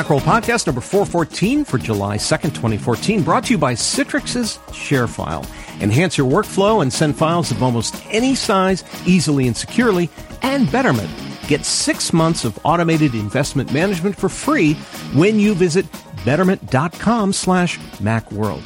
Macworld Podcast number 414 for July 2nd, 2014, brought to you by Citrix's ShareFile. Enhance your workflow and send files of almost any size easily and securely. And Betterment. Get six months of automated investment management for free when you visit betterment.com slash macworld.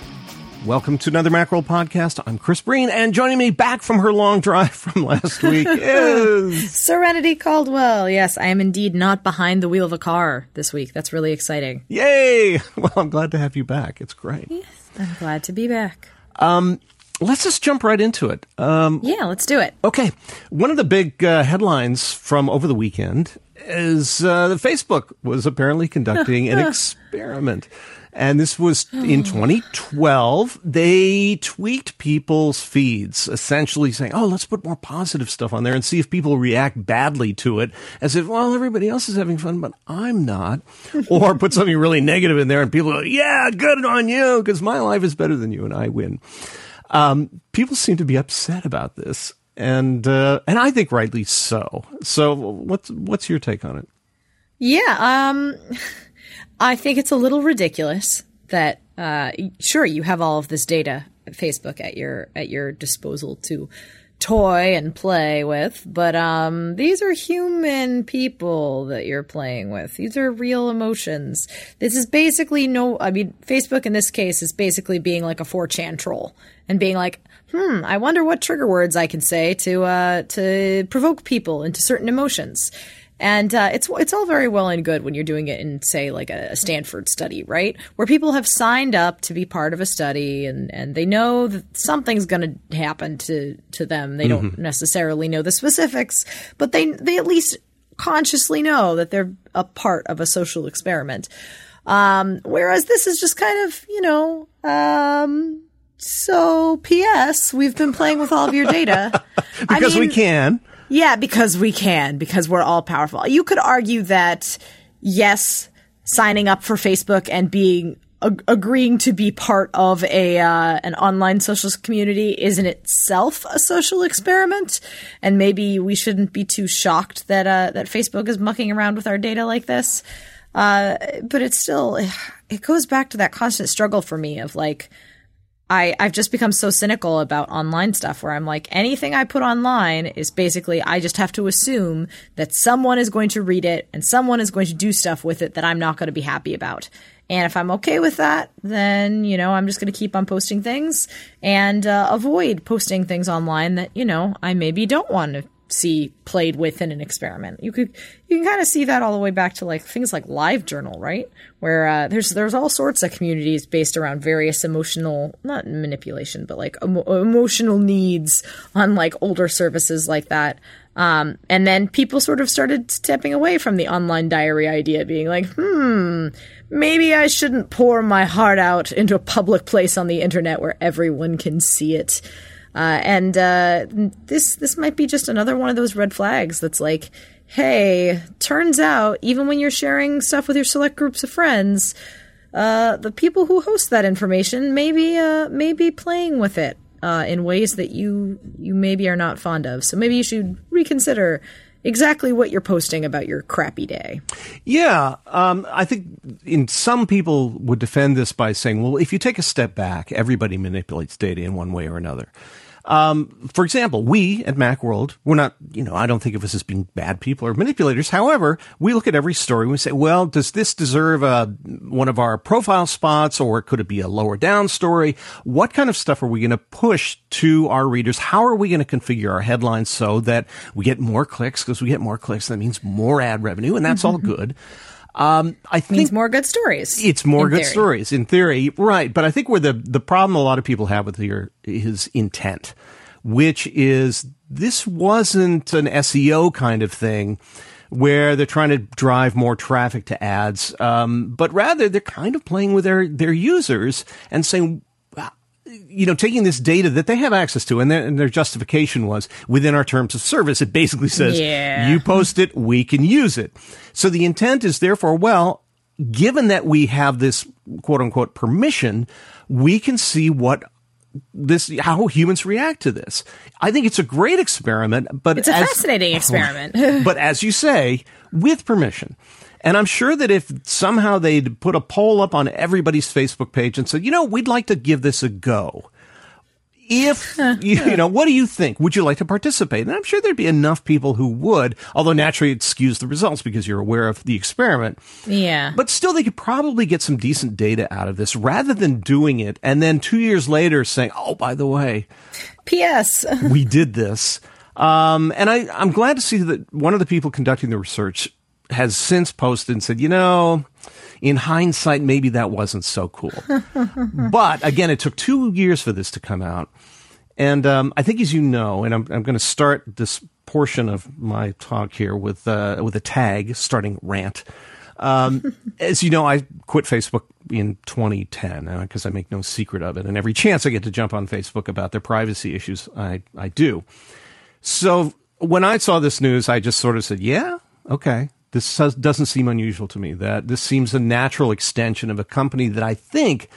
Welcome to another Macworld podcast. I'm Chris Breen, and joining me back from her long drive from last week is Serenity Caldwell. Yes, I am indeed not behind the wheel of a car this week. That's really exciting. Yay! Well, I'm glad to have you back. It's great. Yes, I'm glad to be back. Um, let's just jump right into it. Um, yeah, let's do it. Okay. One of the big uh, headlines from over the weekend is uh, Facebook was apparently conducting an experiment. And this was in 2012. They tweaked people's feeds, essentially saying, oh, let's put more positive stuff on there and see if people react badly to it, as if, well, everybody else is having fun, but I'm not. or put something really negative in there and people go, yeah, good on you, because my life is better than you and I win. Um, people seem to be upset about this. And uh, and I think rightly so. So what's what's your take on it? Yeah, um, I think it's a little ridiculous that uh, sure you have all of this data Facebook at your at your disposal to toy and play with, but um, these are human people that you're playing with. These are real emotions. This is basically no. I mean, Facebook in this case is basically being like a 4chan troll and being like, hmm, I wonder what trigger words I can say to uh, to provoke people into certain emotions. And uh, it's it's all very well and good when you're doing it in, say, like a Stanford study, right? Where people have signed up to be part of a study and, and they know that something's going to happen to, to them. They don't necessarily know the specifics, but they they at least consciously know that they're a part of a social experiment. Um, whereas this is just kind of, you know, um, so P.S. We've been playing with all of your data because I mean, we can. Yeah, because we can, because we're all powerful. You could argue that, yes, signing up for Facebook and being ag- agreeing to be part of a uh, an online social community is in itself a social experiment, and maybe we shouldn't be too shocked that uh, that Facebook is mucking around with our data like this. Uh, but it's still it goes back to that constant struggle for me of like I, I've just become so cynical about online stuff where I'm like, anything I put online is basically, I just have to assume that someone is going to read it and someone is going to do stuff with it that I'm not going to be happy about. And if I'm okay with that, then, you know, I'm just going to keep on posting things and uh, avoid posting things online that, you know, I maybe don't want to see played with in an experiment. You could you can kind of see that all the way back to like things like LiveJournal, right? Where uh, there's there's all sorts of communities based around various emotional not manipulation, but like emo- emotional needs on like older services like that. Um, and then people sort of started stepping away from the online diary idea, being like, hmm, maybe I shouldn't pour my heart out into a public place on the internet where everyone can see it. Uh, and uh, this this might be just another one of those red flags that's like, hey, turns out even when you're sharing stuff with your select groups of friends, uh, the people who host that information maybe uh, may be playing with it uh, in ways that you you maybe are not fond of. So maybe you should reconsider exactly what you're posting about your crappy day. Yeah, um, I think in some people would defend this by saying, well, if you take a step back, everybody manipulates data in one way or another. Um, for example, we at Macworld, we're not, you know, I don't think of us as being bad people or manipulators. However, we look at every story and we say, well, does this deserve a, uh, one of our profile spots or could it be a lower down story? What kind of stuff are we going to push to our readers? How are we going to configure our headlines so that we get more clicks? Because we get more clicks, that means more ad revenue, and that's all good. Um, I think Means more good stories. It's more good theory. stories in theory, right? But I think where the the problem a lot of people have with your is intent, which is this wasn't an SEO kind of thing where they're trying to drive more traffic to ads, um, but rather they're kind of playing with their their users and saying, you know, taking this data that they have access to, and their, and their, justification was within our terms of service, it basically says, yeah. you post it, we can use it. So the intent is therefore, well, given that we have this quote unquote permission, we can see what this how humans react to this. I think it's a great experiment, but it's a as, fascinating experiment. but as you say, with permission. And I'm sure that if somehow they'd put a poll up on everybody's Facebook page and said, you know, we'd like to give this a go. If you, you know, what do you think? Would you like to participate? And I'm sure there'd be enough people who would, although naturally it skews the results because you're aware of the experiment. Yeah. But still, they could probably get some decent data out of this rather than doing it and then two years later saying, oh, by the way, P.S. we did this. Um, and I, I'm glad to see that one of the people conducting the research has since posted and said, you know, in hindsight, maybe that wasn't so cool. but again, it took two years for this to come out. And um, I think, as you know, and I'm, I'm going to start this portion of my talk here with uh, with a tag starting rant. Um, as you know, I quit Facebook in 2010 because uh, I make no secret of it, and every chance I get to jump on Facebook about their privacy issues, I I do. So when I saw this news, I just sort of said, "Yeah, okay, this doesn't seem unusual to me. That this seems a natural extension of a company that I think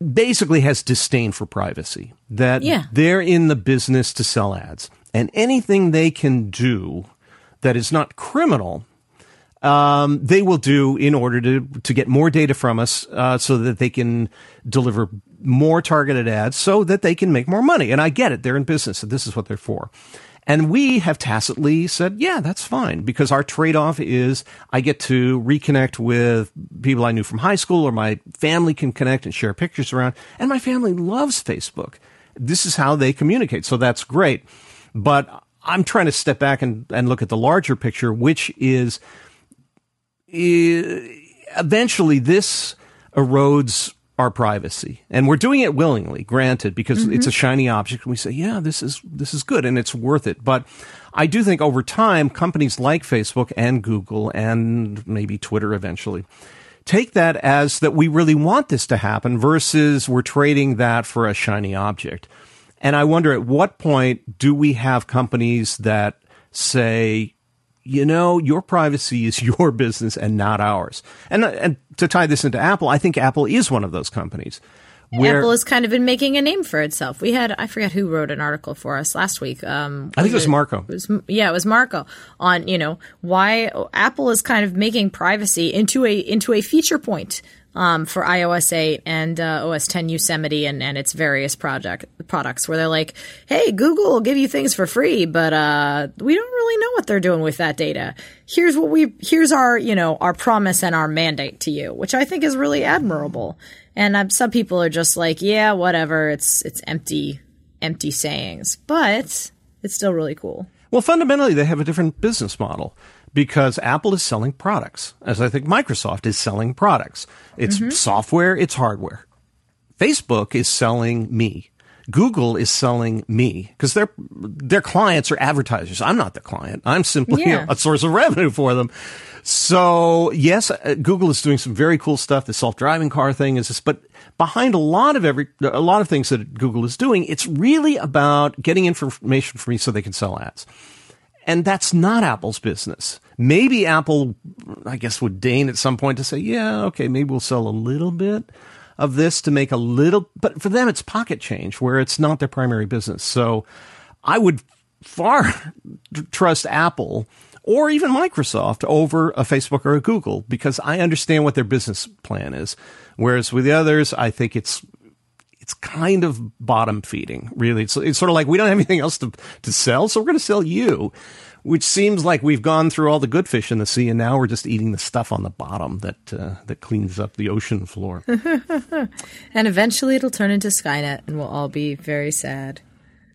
basically has disdain for privacy. That yeah. they're in the business to sell ads, and anything they can do that is not criminal, um, they will do in order to to get more data from us, uh, so that they can deliver more targeted ads, so that they can make more money. And I get it; they're in business, so this is what they're for. And we have tacitly said, yeah, that's fine because our trade off is I get to reconnect with people I knew from high school or my family can connect and share pictures around. And my family loves Facebook. This is how they communicate. So that's great. But I'm trying to step back and, and look at the larger picture, which is eventually this erodes our privacy. And we're doing it willingly, granted, because mm-hmm. it's a shiny object. And we say, yeah, this is, this is good and it's worth it. But I do think over time, companies like Facebook and Google and maybe Twitter eventually take that as that we really want this to happen versus we're trading that for a shiny object. And I wonder at what point do we have companies that say, you know, your privacy is your business and not ours. And, and to tie this into Apple, I think Apple is one of those companies. Where, Apple has kind of been making a name for itself. We had I forget who wrote an article for us last week. Um, I think it was Marco. It was, yeah, it was Marco on you know why Apple is kind of making privacy into a into a feature point um, for iOS 8 and uh, OS 10 Yosemite and, and its various project products, where they're like, "Hey, Google will give you things for free, but uh, we don't really know what they're doing with that data. Here's what we here's our you know our promise and our mandate to you," which I think is really admirable. And um, some people are just like, "Yeah, whatever. It's it's empty empty sayings," but it's still really cool. Well, fundamentally, they have a different business model because Apple is selling products, as I think Microsoft is selling products. It's mm-hmm. software, it's hardware. Facebook is selling me. Google is selling me because their their clients are advertisers. I'm not the client. I'm simply yeah. a, source of revenue for them. So yes, uh, Google is doing some very cool stuff. The self driving car thing is this, but behind a lot of every a lot of things that Google is doing, it's really about getting information for me so they can sell ads. And that's not Apple's business. Maybe Apple, I guess, would deign at some point to say, yeah, okay, maybe we'll sell a little bit of this to make a little, but for them, it's pocket change where it's not their primary business. So I would far trust Apple or even Microsoft over a Facebook or a Google because I understand what their business plan is. Whereas with the others, I think it's it's kind of bottom feeding, really. It's, it's sort of like we don't have anything else to, to sell, so we're going to sell you, which seems like we've gone through all the good fish in the sea, and now we're just eating the stuff on the bottom that uh, that cleans up the ocean floor. and eventually, it'll turn into Skynet, and we'll all be very sad.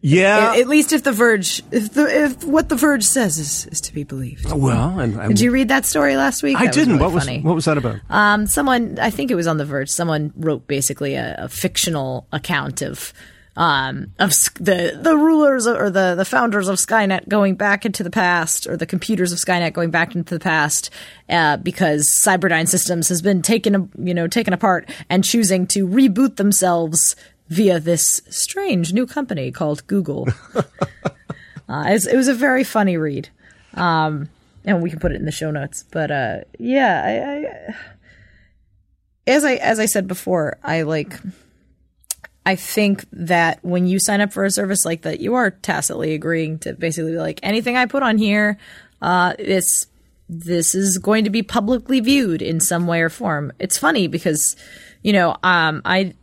Yeah, at, at, least if the Verge, if the if what the Verge says is, is to be believed. Well, and, did you read that story last week? I that didn't. Was really what funny. was what was that about? Um, someone, I think it was on the Verge. Someone wrote basically a, a fictional account of um, of the the rulers or the the founders of Skynet going back into the past, or the computers of Skynet going back into the past, uh, because Cyberdyne Systems has been taken you know taken apart and choosing to reboot themselves via this strange new company called Google. uh, it was a very funny read. Um, and we can put it in the show notes. But uh, yeah, I, I, as I as I said before, I like. I think that when you sign up for a service like that, you are tacitly agreeing to basically like anything I put on here, uh, it's this is going to be publicly viewed in some way or form. It's funny because, you know, um, I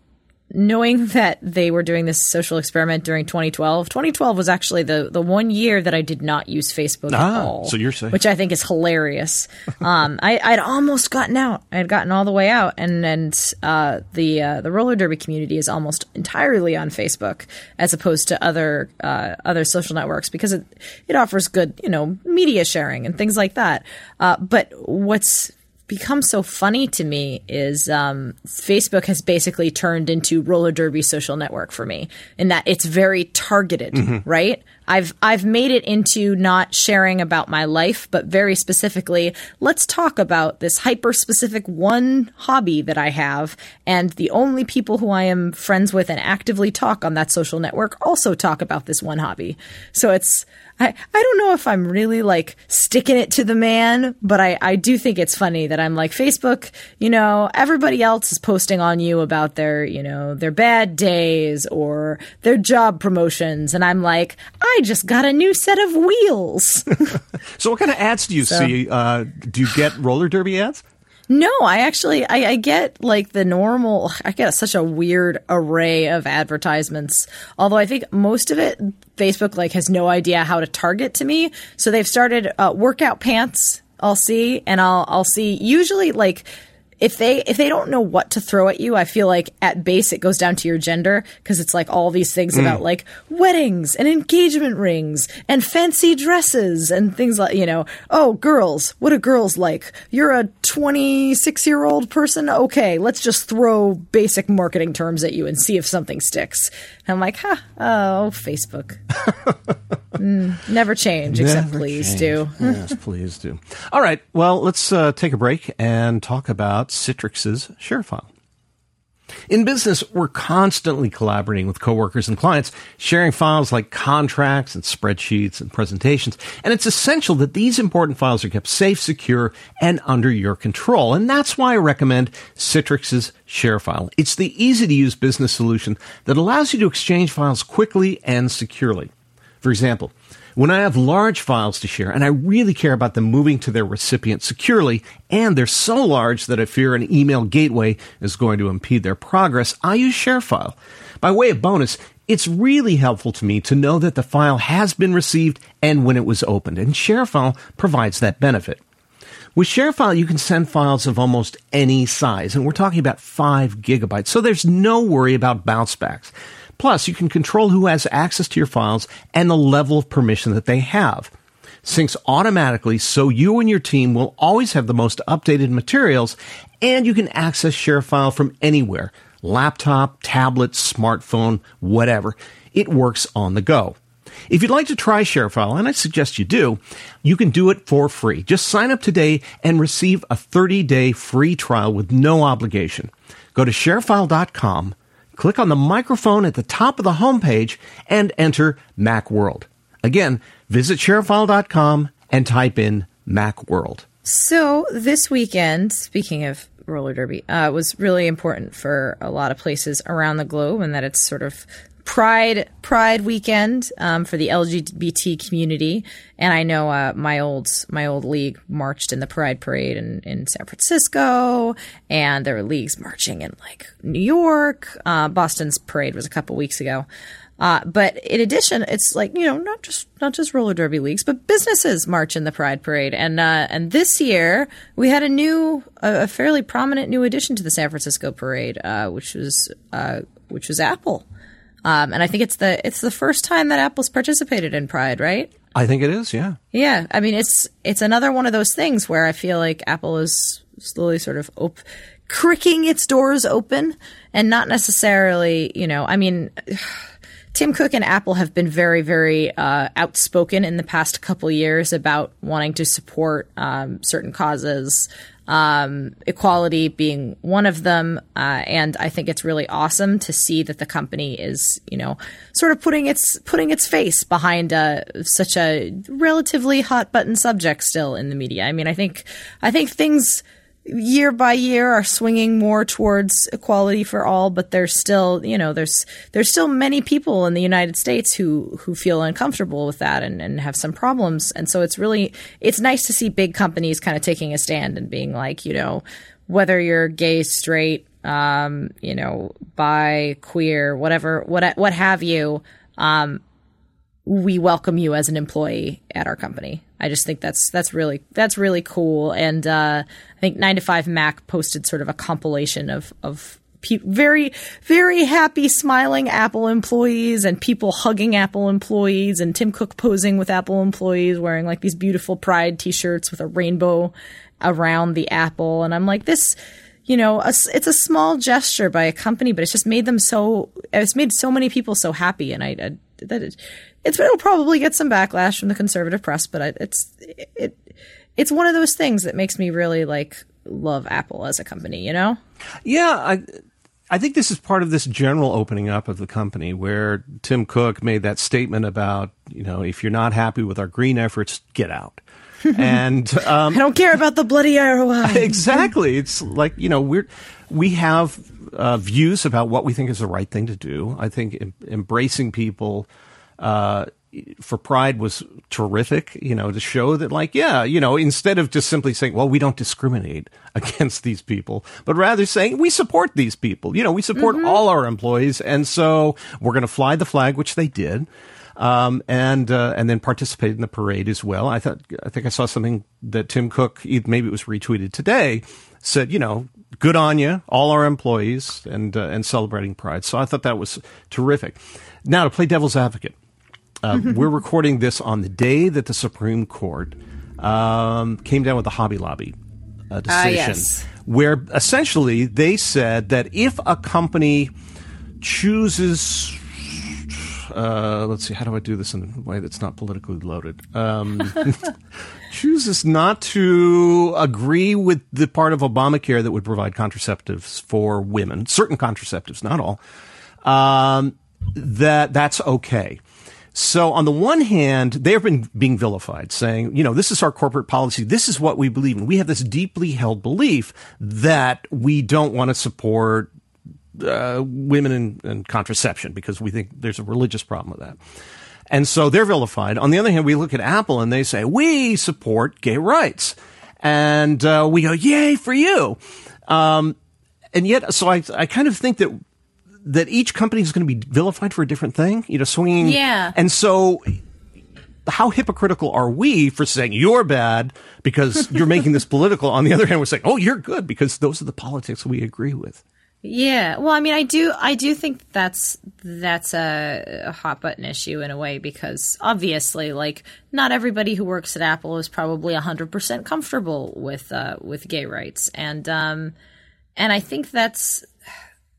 knowing that they were doing this social experiment during 2012 2012 was actually the the one year that i did not use facebook Ah, at all so you're saying- which i think is hilarious. Um i i'd almost gotten out. I had gotten all the way out and and uh the uh, the roller derby community is almost entirely on facebook as opposed to other uh other social networks because it it offers good you know media sharing and things like that. Uh but what's become so funny to me is um, Facebook has basically turned into roller derby social network for me in that it's very targeted, right? I've I've made it into not sharing about my life, but very specifically, let's talk about this hyper specific one hobby that I have, and the only people who I am friends with and actively talk on that social network also talk about this one hobby. So it's I, I don't know if I'm really like sticking it to the man, but I, I do think it's funny that I'm like Facebook, you know, everybody else is posting on you about their, you know, their bad days or their job promotions. And I'm like, I just got a new set of wheels. So, what kind of ads do you see? Uh, do you get roller derby ads? No, I actually I, I get like the normal. I get such a weird array of advertisements. Although I think most of it, Facebook like has no idea how to target to me. So they've started uh, workout pants. I'll see, and I'll I'll see usually like. If they if they don't know what to throw at you, I feel like at base it goes down to your gender because it's like all these things about like weddings and engagement rings and fancy dresses and things like you know oh girls what do girls like you're a 26 year old person okay let's just throw basic marketing terms at you and see if something sticks and i'm like huh oh facebook Mm, never change except please change. do yes, please do. All right. Well, let's uh, take a break and talk about Citrix's ShareFile. In business, we're constantly collaborating with coworkers and clients, sharing files like contracts and spreadsheets and presentations. And it's essential that these important files are kept safe, secure, and under your control. And that's why I recommend Citrix's ShareFile. It's the easy to use business solution that allows you to exchange files quickly and securely. For example, when I have large files to share and I really care about them moving to their recipient securely, and they're so large that I fear an email gateway is going to impede their progress, I use ShareFile. By way of bonus, it's really helpful to me to know that the file has been received and when it was opened, and ShareFile provides that benefit. With ShareFile, you can send files of almost any size, and we're talking about 5 gigabytes, so there's no worry about bounce backs. Plus, you can control who has access to your files and the level of permission that they have. Syncs automatically so you and your team will always have the most updated materials, and you can access ShareFile from anywhere laptop, tablet, smartphone, whatever. It works on the go. If you'd like to try ShareFile, and I suggest you do, you can do it for free. Just sign up today and receive a 30 day free trial with no obligation. Go to sharefile.com, click on the microphone at the top of the homepage, and enter Macworld. Again, visit sharefile.com and type in Macworld. So this weekend, speaking of roller derby, uh, was really important for a lot of places around the globe, and that it's sort of Pride Pride weekend um, for the LGBT community. And I know uh, my old my old league marched in the Pride Parade in, in San Francisco, and there were leagues marching in like New York. Uh, Boston's parade was a couple weeks ago. Uh, but in addition, it's like you know not just not just roller derby leagues, but businesses march in the Pride Parade. And uh, and this year we had a new, a, fairly prominent new addition to the San Francisco Parade, uh, which was uh, which was Apple. Um, and I think it's the it's the first time that Apple's participated in Pride, right? I think it is, yeah. Yeah, I mean it's it's another one of those things where I feel like Apple is slowly sort of op- cricking its doors open, and not necessarily, you know, I mean. Tim Cook and Apple have been very, very uh, outspoken in the past couple years about wanting to support um, certain causes, um, equality being one of them. Uh, and I think it's really awesome to see that the company is, you know, sort of putting its putting its face behind uh, such a relatively hot button subject still in the media. I mean, I think I think things year by year are swinging more towards equality for all, but there's still, you know, there's there's still many people in the United States who who feel uncomfortable with that and, and have some problems. And so it's really it's nice to see big companies kind of taking a stand and being like, you know, whether you're gay, straight, um, you know, bi, queer, whatever, what what have you, um, we welcome you as an employee at our company. I just think that's that's really that's really cool. And uh, I think Nine to Five Mac posted sort of a compilation of of pe- very very happy, smiling Apple employees and people hugging Apple employees, and Tim Cook posing with Apple employees wearing like these beautiful Pride T-shirts with a rainbow around the apple. And I'm like this. You know, a, it's a small gesture by a company, but it's just made them so. It's made so many people so happy, and I, I that it, it's it'll probably get some backlash from the conservative press, but I, it's it it's one of those things that makes me really like love Apple as a company. You know? Yeah, I. I think this is part of this general opening up of the company where Tim Cook made that statement about, you know, if you're not happy with our green efforts, get out. and um, I don't care about the bloody ROI. exactly. It's like, you know, we're, we have uh, views about what we think is the right thing to do. I think em- embracing people uh, for Pride was terrific, you know, to show that, like, yeah, you know, instead of just simply saying, well, we don't discriminate against these people, but rather saying we support these people. You know, we support mm-hmm. all our employees. And so we're going to fly the flag, which they did. Um, and uh, and then participate in the parade as well. I thought I think I saw something that Tim Cook maybe it was retweeted today said you know good on you all our employees and uh, and celebrating Pride. So I thought that was terrific. Now to play devil's advocate, uh, we're recording this on the day that the Supreme Court um, came down with the Hobby Lobby uh, decision, uh, yes. where essentially they said that if a company chooses uh, let's see, how do I do this in a way that's not politically loaded? Um, chooses not to agree with the part of Obamacare that would provide contraceptives for women, certain contraceptives, not all, um, that that's okay. So on the one hand, they've been being vilified, saying, you know, this is our corporate policy. This is what we believe in. We have this deeply held belief that we don't want to support uh, women and, in contraception because we think there's a religious problem with that. And so they're vilified. On the other hand, we look at Apple and they say, we support gay rights. And uh, we go, yay for you. Um, and yet, so I, I kind of think that that each company is going to be vilified for a different thing, you know, swinging. Yeah. And so how hypocritical are we for saying you're bad because you're making this political? On the other hand, we're saying, oh, you're good because those are the politics we agree with. Yeah, well, I mean, I do, I do think that's that's a, a, hot button issue in a way because obviously, like, not everybody who works at Apple is probably hundred percent comfortable with uh, with gay rights, and um, and I think that's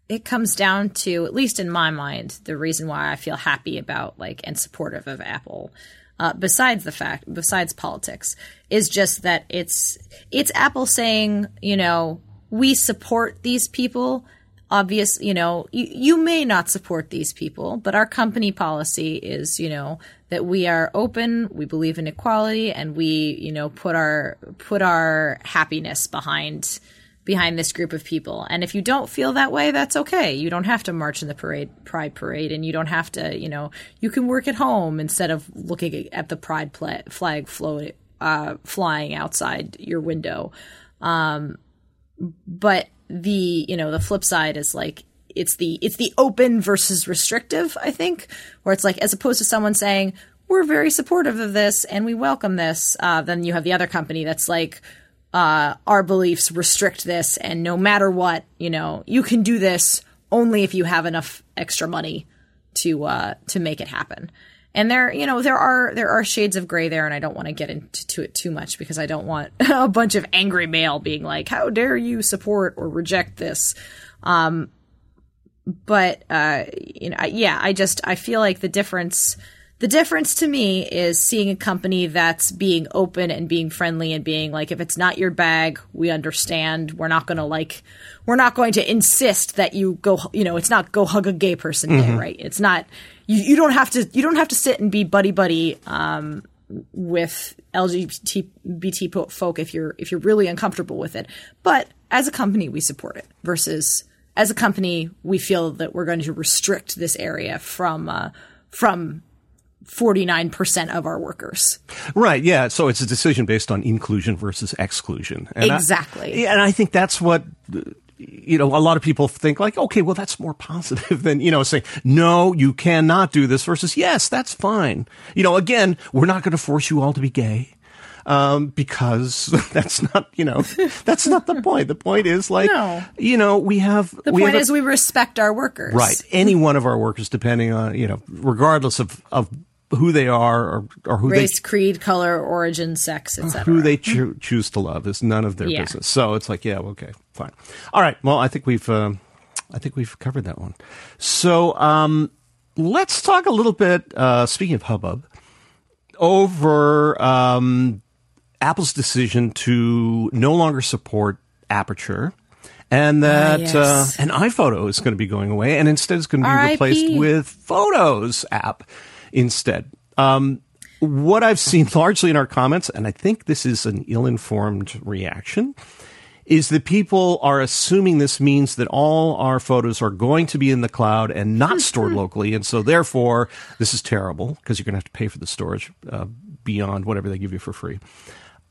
it comes down to at least in my mind the reason why I feel happy about like and supportive of Apple. Uh, besides the fact, besides politics, is just that it's it's Apple saying, you know, we support these people. Obvious, you know, you, you may not support these people, but our company policy is, you know, that we are open, we believe in equality, and we, you know, put our put our happiness behind behind this group of people. And if you don't feel that way, that's okay. You don't have to march in the parade, pride parade, and you don't have to, you know, you can work at home instead of looking at the pride flag float, uh, flying outside your window. Um, but the you know the flip side is like it's the it's the open versus restrictive i think where it's like as opposed to someone saying we're very supportive of this and we welcome this uh, then you have the other company that's like uh, our beliefs restrict this and no matter what you know you can do this only if you have enough extra money to uh, to make it happen and there you know there are there are shades of gray there and i don't want to get into it too much because i don't want a bunch of angry mail being like how dare you support or reject this? Um but uh you know yeah i just i feel like the difference the difference to me is seeing a company that's being open and being friendly and being like if it's not your bag we understand. We're not going to like we're not going to insist that you go you know it's not go hug a gay person mm-hmm. day right? It's not you, you don't have to you don't have to sit and be buddy buddy um, with LGBT folk if you're if you're really uncomfortable with it. But as a company, we support it. Versus as a company, we feel that we're going to restrict this area from uh, from 49% of our workers. Right. Yeah. So it's a decision based on inclusion versus exclusion. And exactly. I, and I think that's what, you know, a lot of people think like, okay, well, that's more positive than, you know, saying, no, you cannot do this versus, yes, that's fine. You know, again, we're not going to force you all to be gay. Um, because that's not, you know, that's not the point. The point is like, no. you know, we have. The we point have is we respect our workers. Right. Any one of our workers, depending on, you know, regardless of, of who they are or, or who race, they creed, color, origin, sex, etc. who they cho- choose to love is none of their Yeah. business. So it's like, yeah, okay, fine, all right. Well, I think we've um, I think we've covered that one. So um, let's talk a little bit. Uh, speaking of hubbub, over um, Apple's decision to no longer support Aperture. And that yes. uh, an iPhoto is going to be going away, and instead it's going to be RIP. replaced with Photos app instead. Um, what I've seen largely in our comments, and I think this is an ill informed reaction, is that people are assuming this means that all our photos are going to be in the cloud and not stored locally. And so, therefore, this is terrible because you're going to have to pay for the storage uh, beyond whatever they give you for free.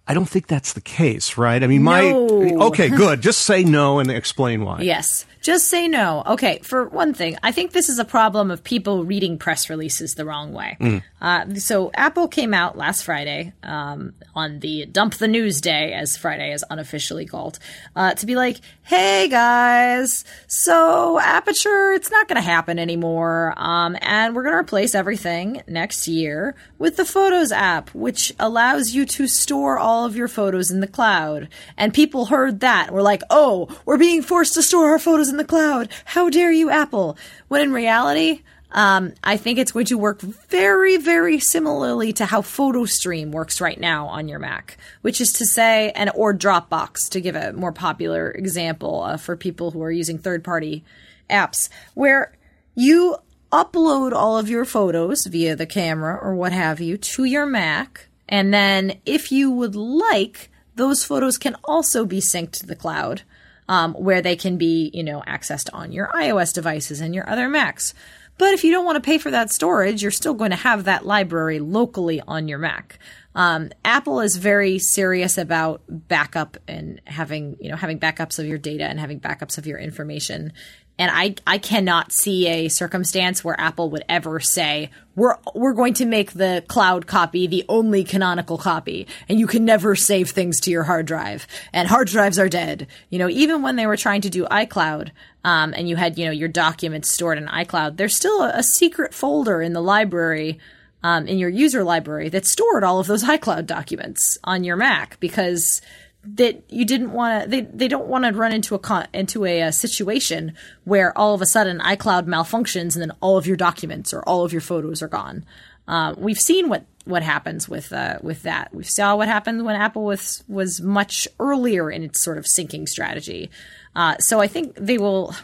I don't think that's the case, right? I mean, my. No. Okay, good. Just say no and explain why. Yes. Just say no. Okay, for one thing, I think this is a problem of people reading press releases the wrong way. Mm. Uh, so Apple came out last Friday um, on the Dump the News Day, as Friday is unofficially called, uh, to be like, hey guys, so Aperture, it's not going to happen anymore. Um, and we're going to replace everything next year with the Photos app, which allows you to store all of your photos in the cloud. And people heard that and were like, oh, we're being forced to store our photos in the cloud. How dare you, Apple? When in reality, um, I think it's going to work very, very similarly to how PhotoStream works right now on your Mac, which is to say, and or Dropbox to give a more popular example uh, for people who are using third-party apps, where you upload all of your photos via the camera or what have you to your Mac, and then if you would like, those photos can also be synced to the cloud um, where they can be, you know, accessed on your iOS devices and your other Macs. But if you don't want to pay for that storage, you're still going to have that library locally on your Mac. Um, Apple is very serious about backup and having, you know, having backups of your data and having backups of your information. And I, I cannot see a circumstance where Apple would ever say, we're, we're going to make the cloud copy the only canonical copy and you can never save things to your hard drive and hard drives are dead. You know, even when they were trying to do iCloud, um, and you had, you know, your documents stored in iCloud, there's still a, a secret folder in the library, um, in your user library that stored all of those iCloud documents on your Mac because that you didn't want to they, they don't want to run into a con- into a, uh situation where all of a sudden iCloud malfunctions and then all of your documents or all of your photos are gone. Uh, we've seen what what happens with uh, with that. We saw what happened when Apple was was much earlier in its sort of syncing strategy. Uh, so I think they will.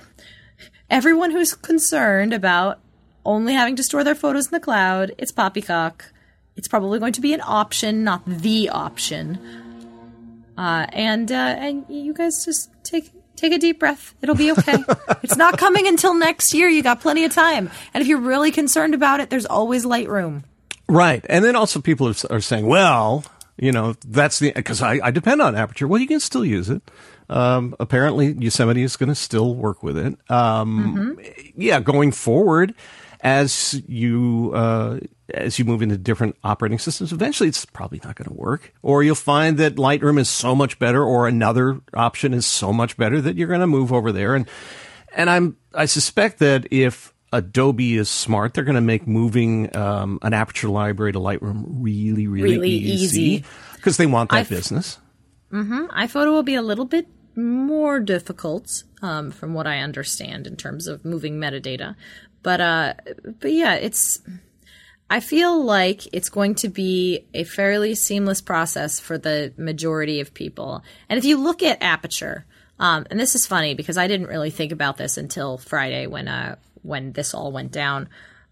Everyone who's concerned about only having to store their photos in the cloud, it's poppycock. It's probably going to be an option, not the option. Uh, and uh, and you guys just take take a deep breath. It'll be okay. it's not coming until next year. You got plenty of time. And if you're really concerned about it, there's always Lightroom. Right. And then also people are, are saying, well, you know, that's the, because I, I depend on Aperture. Well, you can still use it. Um, apparently, Yosemite is going to still work with it. Um, Yeah, going forward, as you uh, as you move into different operating systems, eventually it's probably not going to work. Or you'll find that Lightroom is so much better, or another option is so much better that you're going to move over there. And and I'm I suspect that if Adobe is smart, they're going to make moving um, an Aperture library to Lightroom really, really, Really easy because they want that business. I've- business. iPhoto will be a little bit more difficult, um, from what I understand, in terms of moving metadata. But uh, but yeah, it's. I feel like it's going to be a fairly seamless process for the majority of people. And if you look at Aperture, um, and this is funny because I didn't really think about this until Friday when uh, when this all went down.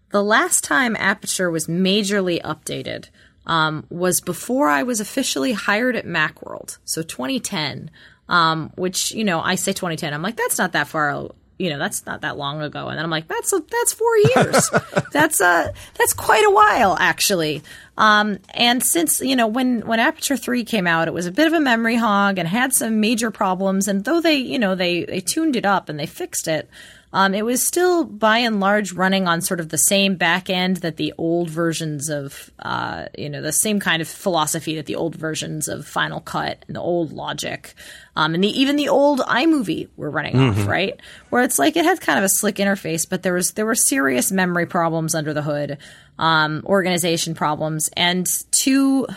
The last time Aperture was majorly updated um, was before I was officially hired at Macworld. So 2010, um, which, you know, I say 2010. I'm like, that's not that far you know that's not that long ago. And then i'm like that's a, that's four years. That's uh that's quite a while actually. Um and since you know when when aperture 3 came out it was a bit of a memory hog and had some major problems. And though they you know they they tuned it up and they fixed it um, it was still by and large running on sort of the same back end that the old versions of, uh, you know, the same kind of philosophy that the old versions of Final Cut and the old Logic, um, and the, even the old iMovie were running mm-hmm. off, right? Where it's like it had kind of a slick interface, but there was there were serious memory problems under the hood, um, organization problems, and two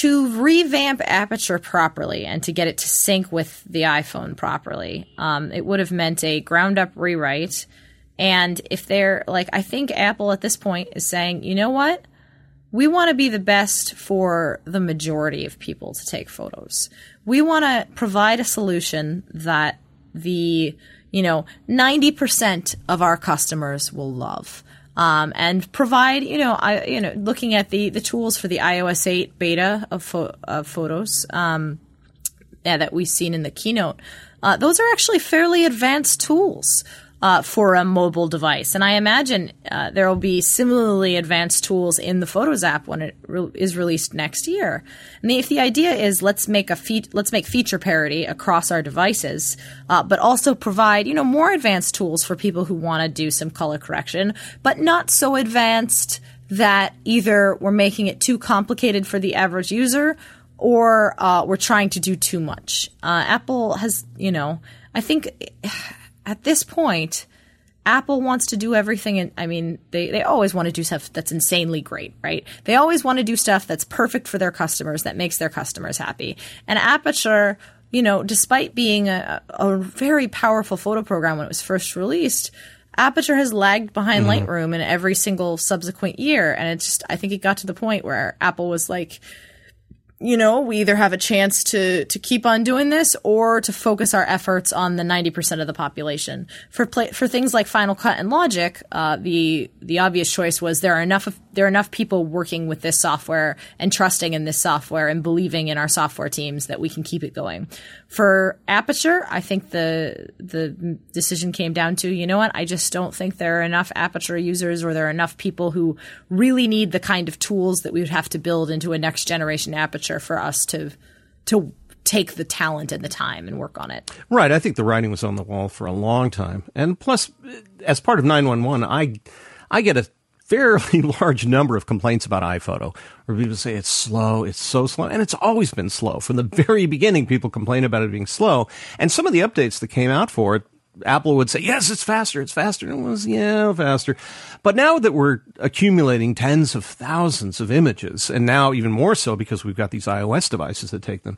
to revamp Aperture properly and to get it to sync with the iPhone properly, um, it would have meant a ground up rewrite. And if they're like, I think Apple at this point is saying, you know what? We want to be the best for the majority of people to take photos. We want to provide a solution that the, you know, 90% of our customers will love um, and provide, you know, I, you know, looking at the the tools for the iOS 8 beta of, fo- of photos um, yeah, that we've seen in the keynote. Uh, those are actually fairly advanced tools uh, for a mobile device. And I imagine uh, there will be similarly advanced tools in the Photos app when it re- is released next year. And the, if the idea is let's make a fe- let's make feature parity across our devices, uh, but also provide you know more advanced tools for people who want to do some color correction, but not so advanced that either we're making it too complicated for the average user or uh, we're trying to do too much. Uh, Apple has, you know, I think at this point, Apple wants to do everything. And I mean, they, they always want to do stuff that's insanely great, right? They always want to do stuff that's perfect for their customers, that makes their customers happy. And Aperture, you know, despite being a, a very powerful photo program when it was first released, Aperture has lagged behind mm-hmm. Lightroom in every single subsequent year. And it's just, I think it got to the point where Apple was like, you know, we either have a chance to to keep on doing this or to focus our efforts on the 90% of the population. For play, for things like Final Cut and Logic, uh, the the obvious choice was there are enough of, there are enough people working with this software and trusting in this software and believing in our software teams that we can keep it going. For Aperture, I think the the decision came down to, you know what, I just don't think there are enough Aperture users or there are enough people who really need the kind of tools that we would have to build into a next generation Aperture for us to to take the talent and the time and work on it. Right. I think the writing was on the wall for a long time. And plus as part of 911, I I get a fairly large number of complaints about iPhoto where people say it's slow, it's so slow, and it's always been slow. From the very beginning, people complain about it being slow. And some of the updates that came out for it, Apple would say, yes, it's faster, it's faster. And it was, yeah, faster. But now that we're accumulating tens of thousands of images, and now even more so because we've got these iOS devices that take them,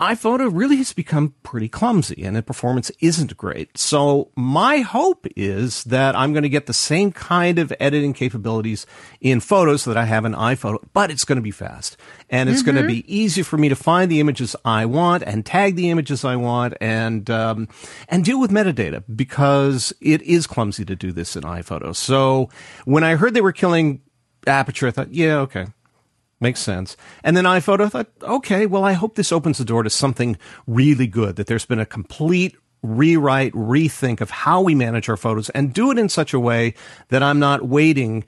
iPhoto really has become pretty clumsy and the performance isn't great. So my hope is that I'm going to get the same kind of editing capabilities in photos that I have in iPhoto, but it's going to be fast and it's mm-hmm. going to be easy for me to find the images I want and tag the images I want and, um, and deal with metadata because it is clumsy to do this in iPhoto. So when I heard they were killing aperture, I thought, yeah, okay. Makes sense. And then iPhoto thought, okay, well, I hope this opens the door to something really good, that there's been a complete rewrite, rethink of how we manage our photos and do it in such a way that I'm not waiting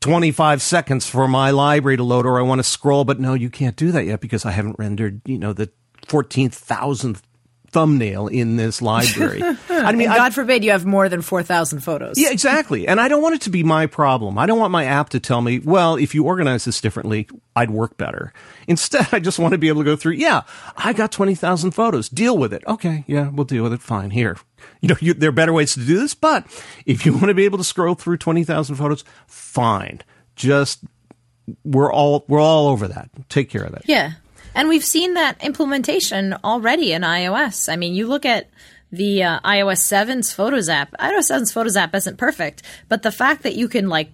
25 seconds for my library to load or I want to scroll, but no, you can't do that yet because I haven't rendered, you know, the 14,000th thumbnail in this library. I mean, God I, forbid you have more than 4,000 photos. Yeah, exactly. And I don't want it to be my problem. I don't want my app to tell me, well, if you organize this differently, I'd work better. Instead, I just want to be able to go through, yeah, I got 20,000 photos. Deal with it. Okay. Yeah, we'll deal with it. Fine. Here. You know, you, there are better ways to do this, but if you want to be able to scroll through 20,000 photos, fine. Just, we're all, we're all over that. Take care of that. Yeah. And we've seen that implementation already in iOS. I mean, you look at the uh, iOS 7's Photos app. iOS 7's Photos app isn't perfect, but the fact that you can like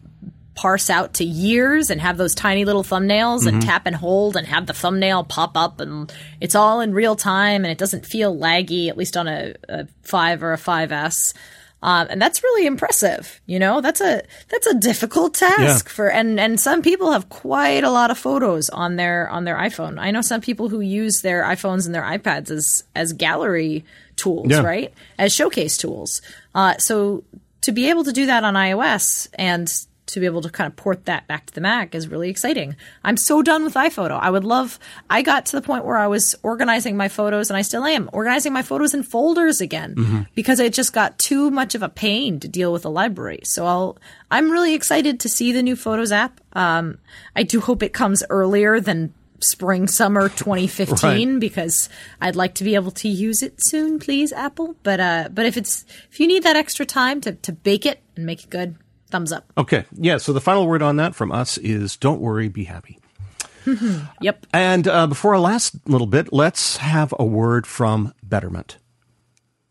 parse out to years and have those tiny little thumbnails mm-hmm. and tap and hold and have the thumbnail pop up and it's all in real time and it doesn't feel laggy, at least on a, a 5 or a 5S. Um, and that's really impressive. You know, that's a that's a difficult task Yeah. for and and some people have quite a lot of photos on their on their iPhone. I know some people who use their iPhones and their iPads as as gallery tools, Yeah. right? As showcase tools. Uh, so to be able to do that on iOS and to be able to kind of port that back to the Mac is really exciting. I'm so done with iPhoto. I would love. I got to the point where I was organizing my photos, and I still am organizing my photos in folders again because it just got too much of a pain to deal with the library. So I'll. I'm really excited to see the new Photos app. Um, I do hope it comes earlier than spring summer 2015 because I'd like to be able to use it soon, please, Apple. But uh, but if it's if you need that extra time to to bake it and make it good, thumbs up. Okay. Yeah. So the final word on that from us is don't worry, be happy. Yep. And uh, before our last little bit, let's have a word from Betterment.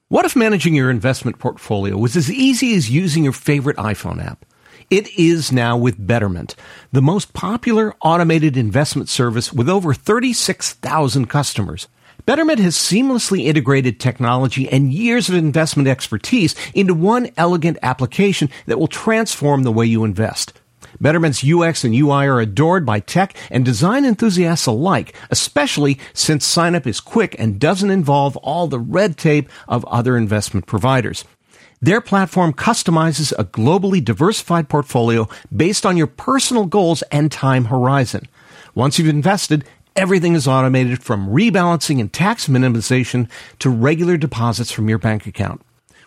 What if managing your investment portfolio was as easy as using your favorite iPhone app? It is now with Betterment, the most popular automated investment service with over 36,000 customers. Betterment has seamlessly integrated technology and years of investment expertise into one elegant application that will transform the way you invest. Betterment's UX and UI are adored by tech and design enthusiasts alike, especially since signup is quick and doesn't involve all the red tape of other investment providers. Their platform customizes a globally diversified portfolio based on your personal goals and time horizon. Once you've invested, everything is automated from rebalancing and tax minimization to regular deposits from your bank account.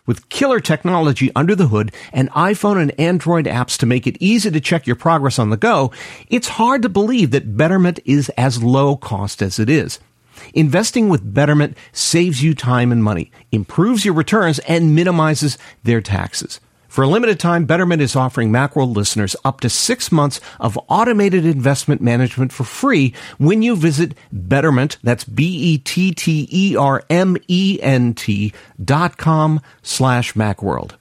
With killer technology under the hood and iPhone and Android apps to make it easy to check your progress on the go, it's hard to believe that Betterment is as low cost as it is. Investing with Betterment saves you time and money, improves your returns, and minimizes their taxes. For a limited time, Betterment is offering Macworld listeners up to six months of automated investment management for free when you visit Betterment, that's B-E-T-T-E-R-M-E-N-T dot com slash Macworld.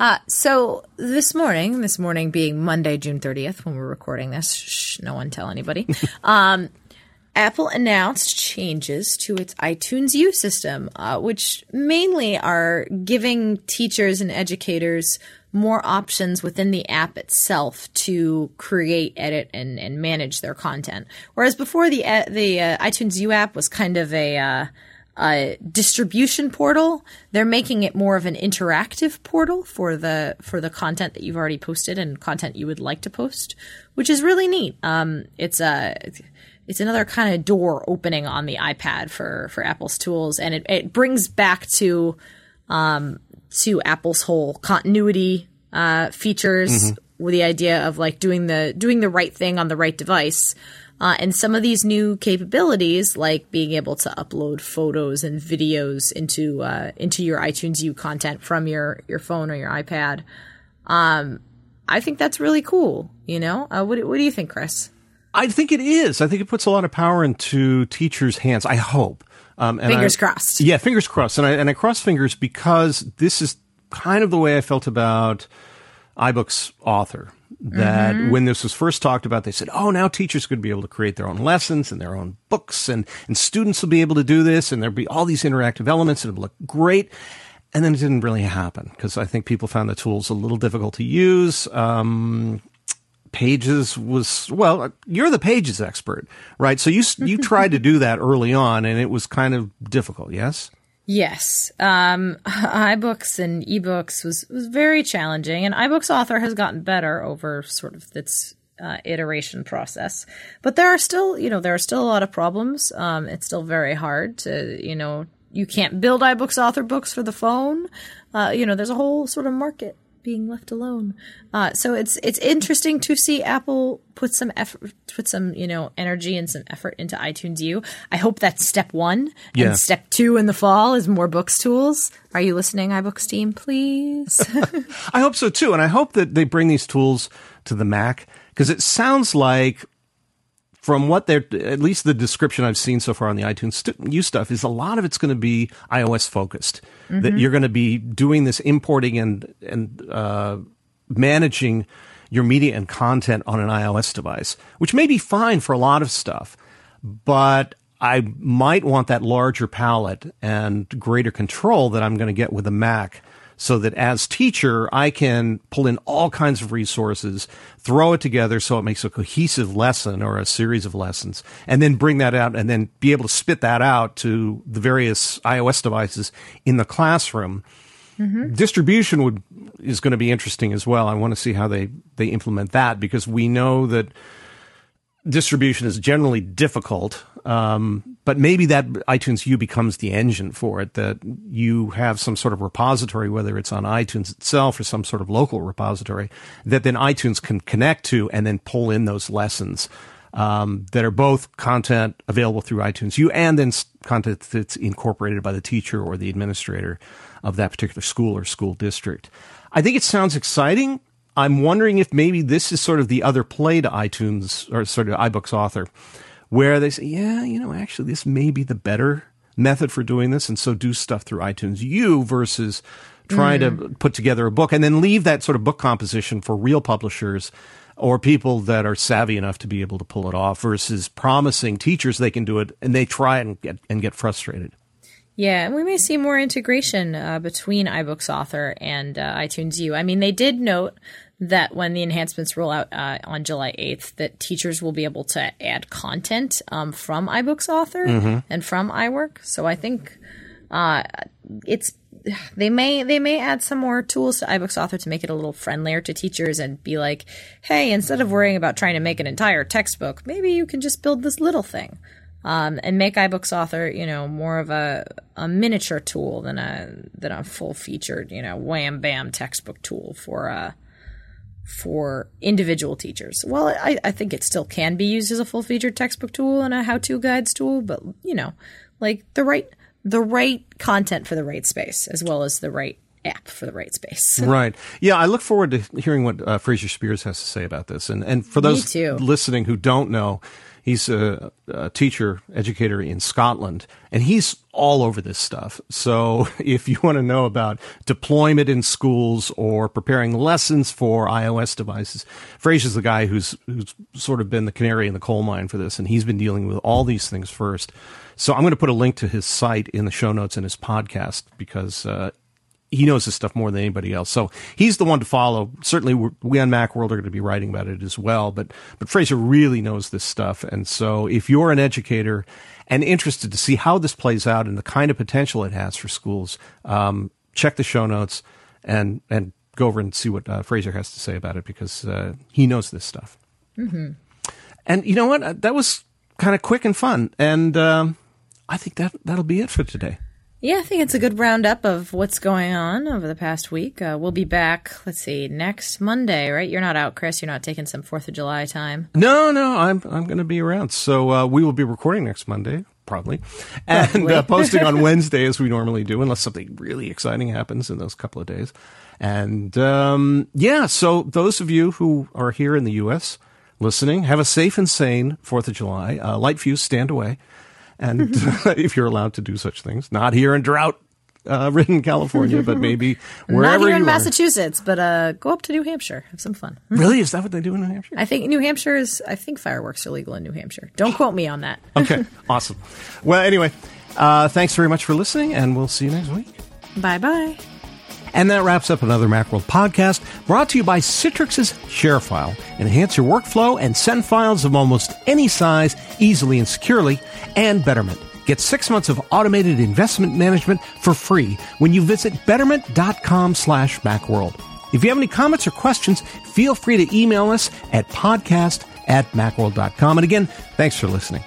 Uh, so this morning, this morning being Monday, June 30th, when we're recording this, shh, no one tell anybody. um, Apple announced changes to its iTunes U system, uh, which mainly are giving teachers and educators more options within the app itself to create, edit, and, and manage their content. Whereas before, the uh, the uh, iTunes U app was kind of a uh, distribution portal. They're making it more of an interactive portal for the for the content that you've already posted and content you would like to post, which is really neat. Um, it's a it's another kind of door opening on the iPad for for Apple's tools, and it, it brings back to um, to Apple's whole continuity uh, features with the idea of like doing the doing the right thing on the right device. Uh, and some of these new capabilities, like being able to upload photos and videos into uh, into your iTunes U content from your your phone or your iPad, um, I think that's really cool. You know, uh, what what do you think, Chris? I think it is. I think it puts a lot of power into teachers' hands. I hope. Um, and Fingers I- crossed. Yeah, fingers crossed. And I, and I cross fingers because this is kind of the way I felt about iBooks author. That Mm-hmm. when this was first talked about, they said, "Oh, now teachers could be able to create their own lessons and their own books, and and students will be able to do this, and there'll be all these interactive elements, and it'll look great." And then it didn't really happen because I think people found the tools a little difficult to use. Um, Pages was well, you're the Pages expert, right? So you you tried to do that early on, and it was kind of difficult. Yes. Yes, um, iBooks and eBooks was was very challenging, and iBooks Author has gotten better over sort of its uh, iteration process. But there are still, you know, there are still a lot of problems. Um, it's still very hard to, you know, you can't build iBooks Author books for the phone. Uh, you know, there's a whole sort of market being left alone. Uh, so it's it's interesting to see Apple put some effort, put some you know energy and some effort into iTunes U. I hope that's step one. Yeah. And step two in the fall is more books tools. Are you listening, iBooks team? Please. I hope so too, and I hope that they bring these tools to the Mac because it sounds like, from what they're at least the description I've seen so far on the iTunes st- U stuff is a lot of it's going to be iOS focused. That you're going to be doing this importing and and uh, managing your media and content on an iOS device, which may be fine for a lot of stuff, but I might want that larger palette and greater control that I'm going to get with a Mac so that as teacher, I can pull in all kinds of resources, throw it together so it makes a cohesive lesson or a series of lessons, and then bring that out and then be able to spit that out to the various iOS devices in the classroom. Mm-hmm. Distribution would is going to be interesting as well. I want to see how they they implement that because we know that distribution is generally difficult. Um, but maybe that iTunes U becomes the engine for it, that you have some sort of repository, whether it's on iTunes itself or some sort of local repository, that then iTunes can connect to and then pull in those lessons um, that are both content available through iTunes U and then content that's incorporated by the teacher or the administrator of that particular school or school district. I think it sounds exciting. I'm wondering if maybe this is sort of the other play to iTunes or sort of iBooks author, where they say, yeah, you know, actually, this may be the better method for doing this, and so do stuff through iTunes U versus trying mm. to put together a book and then leave that sort of book composition for real publishers or people that are savvy enough to be able to pull it off versus promising teachers they can do it and they try and get, and get frustrated. Yeah, and we may see more integration uh, between iBooks Author and uh, iTunes U. I mean, they did note that when the enhancements roll out uh, on July 8th, that teachers will be able to add content um, from iBooks Author mm-hmm. and from iWork. So I think uh, it's they may they may add some more tools to iBooks Author to make it a little friendlier to teachers and be like, hey, instead of worrying about trying to make an entire textbook, maybe you can just build this little thing um, and make iBooks Author, you know, more of a, a miniature tool than a than a full featured, you know, wham bam textbook tool for uh, for individual teachers. Well, I, I think it still can be used as a full featured textbook tool and a how to guides tool, but you know, like the right the right content for the right space as well as the right app for the right space. right. Yeah, I look forward to hearing what uh, Fraser Speirs has to say about this. And and for those listening who don't know, He's a, a, teacher, educator in Scotland, and he's all over this stuff. So if you want to know about deployment in schools or preparing lessons for iOS devices, Fraser's the guy who's who's sort of been the canary in the coal mine for this, and he's been dealing with all these things first. So I'm going to put a link to his site in the show notes and his podcast because uh, he knows this stuff more than anybody else. So he's the one to follow. Certainly, we on Macworld are going to be writing about it as well. But but Fraser really knows this stuff, and so if you're an educator and interested to see how this plays out and the kind of potential it has for schools, um, check the show notes and and go over and see what uh, Fraser has to say about it because uh, he knows this stuff. Mm-hmm. And you know what? That was kind of quick and fun, and um, I think that that'll be it for today. Yeah, I think it's a good roundup of what's going on over the past week. Uh, we'll be back, let's see, next Monday, right? You're not out, Chris. You're not taking some 4th of July time. No, no, I'm, I'm going to be around. So uh, we will be recording next Monday, probably, and uh, posting on Wednesday as we normally do, unless something really exciting happens in those couple of days. And um, yeah, so those of you who are here in the U.S. listening, have a safe and sane 4th of July. Uh, light fuse, stand away and if you're allowed to do such things, not here in drought uh, ridden California, but maybe wherever Not here in Massachusetts, but uh, go up to New Hampshire, have some fun. really, is that what they do in New Hampshire? I think New Hampshire is. I think fireworks are legal in New Hampshire. Don't quote me on that. okay, awesome. Well, anyway, uh, thanks very much for listening, and we'll see you next week. Bye bye. And that wraps up another Macworld podcast brought to you by Citrix's ShareFile. Enhance your workflow and send files of almost any size easily and securely, and Betterment. Get six months of automated investment management for free when you visit betterment.com slash macworld. If you have any comments or questions, feel free to email us at podcast at macworld.com. And again, thanks for listening.